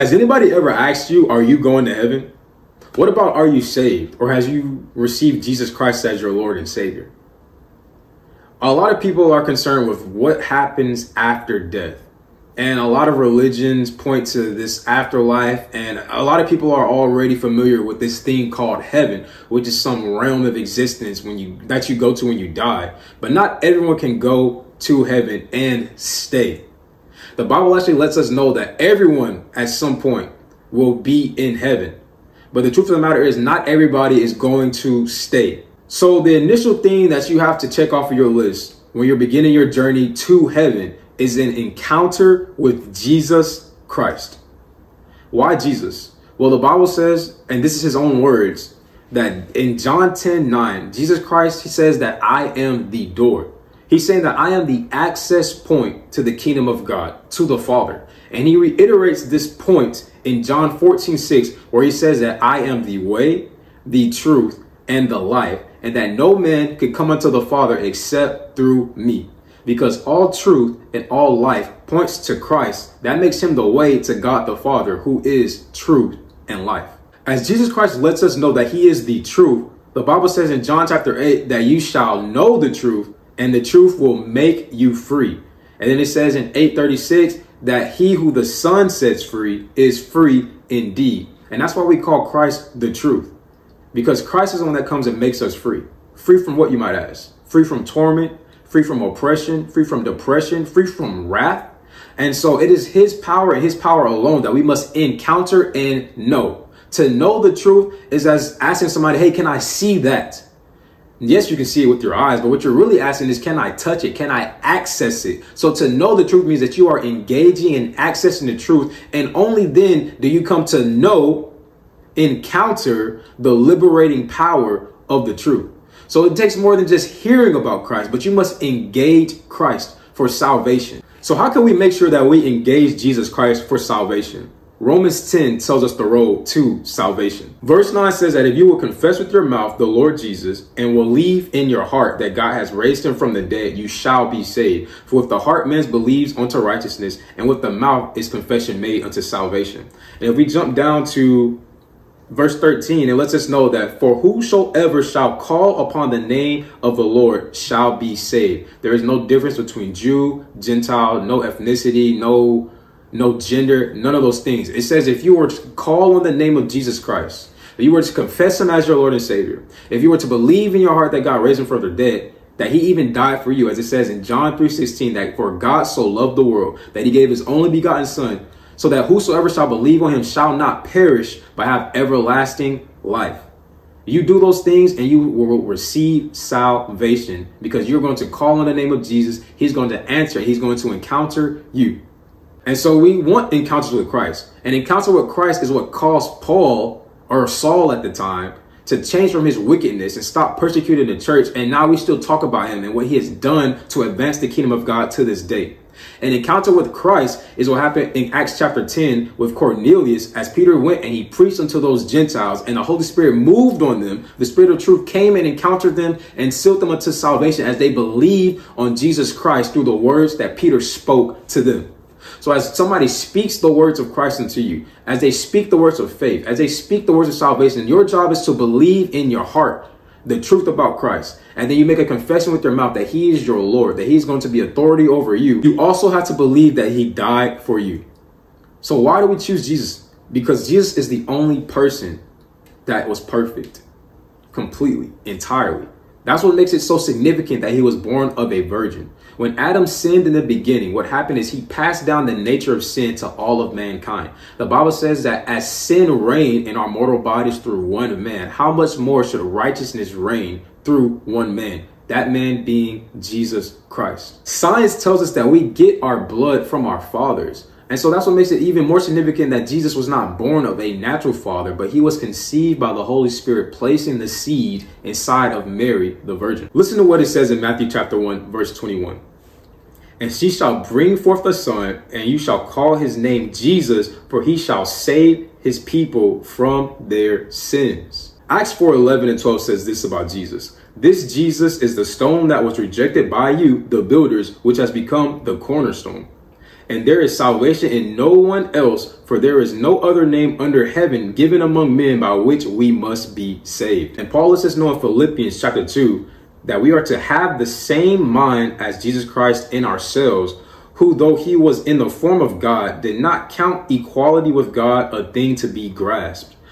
Has anybody ever asked you, are you going to heaven? What about are you saved? Or has you received Jesus Christ as your Lord and Savior? A lot of people are concerned with what happens after death. And a lot of religions point to this afterlife, and a lot of people are already familiar with this thing called heaven, which is some realm of existence when you that you go to when you die. But not everyone can go to heaven and stay. The Bible actually lets us know that everyone at some point will be in heaven. But the truth of the matter is, not everybody is going to stay. So, the initial thing that you have to check off of your list when you're beginning your journey to heaven is an encounter with Jesus Christ. Why Jesus? Well, the Bible says, and this is his own words, that in John 10 9, Jesus Christ, he says that I am the door. He's saying that I am the access point to the kingdom of God, to the Father. And he reiterates this point in John 14 6, where he says that I am the way, the truth, and the life, and that no man could come unto the Father except through me because all truth and all life points to Christ. That makes him the way to God the Father, who is truth and life. As Jesus Christ lets us know that he is the truth, the Bible says in John chapter 8 that you shall know the truth and the truth will make you free. And then it says in 836 that he who the Son sets free is free indeed. And that's why we call Christ the truth. Because Christ is the one that comes and makes us free. Free from what you might ask? Free from torment, free from oppression, free from depression, free from wrath. And so it is his power and his power alone that we must encounter and know. To know the truth is as asking somebody, hey, can I see that? Yes, you can see it with your eyes, but what you're really asking is, can I touch it? Can I access it? So to know the truth means that you are engaging and accessing the truth. And only then do you come to know, encounter the liberating power of the truth. So it takes more than just hearing about Christ, but you must engage Christ for salvation. So how can we make sure that we engage Jesus Christ for salvation? Romans 10 tells us the road to salvation. Verse 9 says that if you will confess with your mouth the Lord Jesus and will believe in your heart that God has raised him from the dead, you shall be saved. For with the heart man believes unto righteousness, and with the mouth is confession made unto salvation. And if we jump down to verse 13, it lets us know that for whosoever shall call upon the name of the Lord shall be saved. There is no difference between Jew, Gentile, no ethnicity, no no gender, none of those things. It says if you were to call on the name of Jesus Christ, if you were to confess him as your Lord and Savior, if you were to believe in your heart that God raised him from the dead, that he even died for you, as it says in John 3:16, that for God so loved the world that he gave his only begotten son so that whosoever shall believe on him shall not perish, but have everlasting life. You do those things and you will receive salvation because you're going to call on the name of Jesus. He's going to answer. He's going to encounter you. And so we want encounters with Christ. And encounter with Christ is what caused Paul or Saul at the time to change from his wickedness and stop persecuting the church. And now we still talk about him and what he has done to advance the kingdom of God to this day. An encounter with Christ is what happened in Acts chapter 10 with Cornelius as Peter went and he preached unto those Gentiles and the Holy Spirit moved on them. The Spirit of truth came and encountered them and sealed them unto salvation as they believed on Jesus Christ through the words that Peter spoke to them. So as somebody speaks the words of Christ unto you, as they speak the words of faith, as they speak the words of salvation, your job is to believe in your heart the truth about Christ, and then you make a confession with your mouth that He is your Lord, that He's going to be authority over you, you also have to believe that He died for you. So, why do we choose Jesus? Because Jesus is the only person that was perfect, completely, entirely. That's what makes it so significant that he was born of a virgin. When Adam sinned in the beginning, what happened is he passed down the nature of sin to all of mankind. The Bible says that as sin reigned in our mortal bodies through one man, how much more should righteousness reign through one man? That man being Jesus Christ. Science tells us that we get our blood from our fathers. And so that's what makes it even more significant that Jesus was not born of a natural father, but he was conceived by the Holy Spirit, placing the seed inside of Mary, the virgin. Listen to what it says in Matthew chapter 1, verse 21. And she shall bring forth a son, and you shall call his name Jesus, for he shall save his people from their sins. Acts 4 11 and 12 says this about Jesus. This Jesus is the stone that was rejected by you, the builders, which has become the cornerstone. And there is salvation in no one else, for there is no other name under heaven given among men by which we must be saved. And Paul lets us know in Philippians chapter 2 that we are to have the same mind as Jesus Christ in ourselves, who, though he was in the form of God, did not count equality with God a thing to be grasped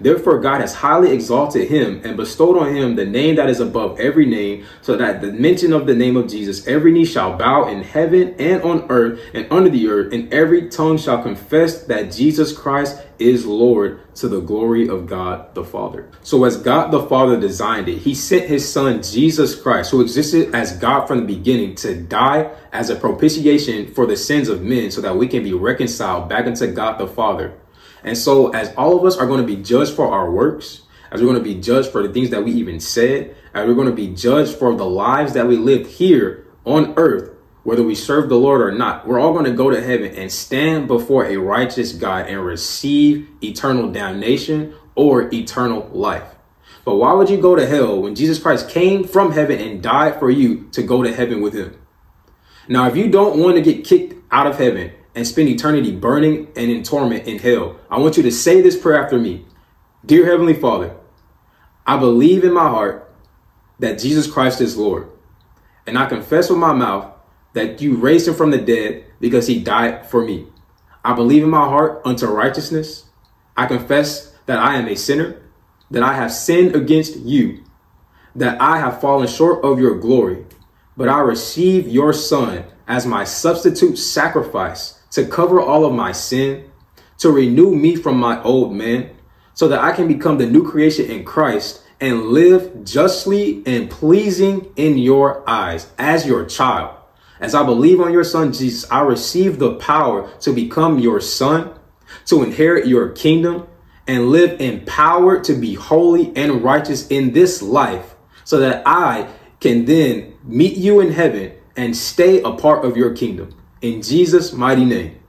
Therefore, God has highly exalted him and bestowed on him the name that is above every name, so that the mention of the name of Jesus, every knee shall bow in heaven and on earth and under the earth, and every tongue shall confess that Jesus Christ is Lord to the glory of God the Father. So, as God the Father designed it, he sent his son Jesus Christ, who existed as God from the beginning, to die as a propitiation for the sins of men so that we can be reconciled back into God the Father. And so, as all of us are going to be judged for our works, as we're going to be judged for the things that we even said, as we're going to be judged for the lives that we lived here on earth, whether we serve the Lord or not, we're all going to go to heaven and stand before a righteous God and receive eternal damnation or eternal life. But why would you go to hell when Jesus Christ came from heaven and died for you to go to heaven with him? Now, if you don't want to get kicked out of heaven and spend eternity burning and in torment in hell, I want you to say this prayer after me. Dear Heavenly Father, I believe in my heart that Jesus Christ is Lord. And I confess with my mouth that you raised him from the dead because he died for me. I believe in my heart unto righteousness. I confess that I am a sinner, that I have sinned against you, that I have fallen short of your glory. But I receive your son as my substitute sacrifice to cover all of my sin, to renew me from my old man, so that I can become the new creation in Christ and live justly and pleasing in your eyes as your child. As I believe on your son Jesus, I receive the power to become your son, to inherit your kingdom, and live empowered to be holy and righteous in this life, so that I can then meet you in heaven and stay a part of your kingdom. In Jesus' mighty name,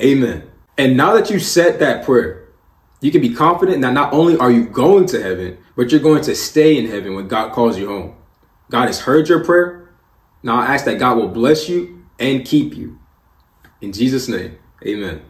amen. And now that you said that prayer, you can be confident that not only are you going to heaven, but you're going to stay in heaven when God calls you home. God has heard your prayer. Now I ask that God will bless you and keep you. In Jesus' name, amen.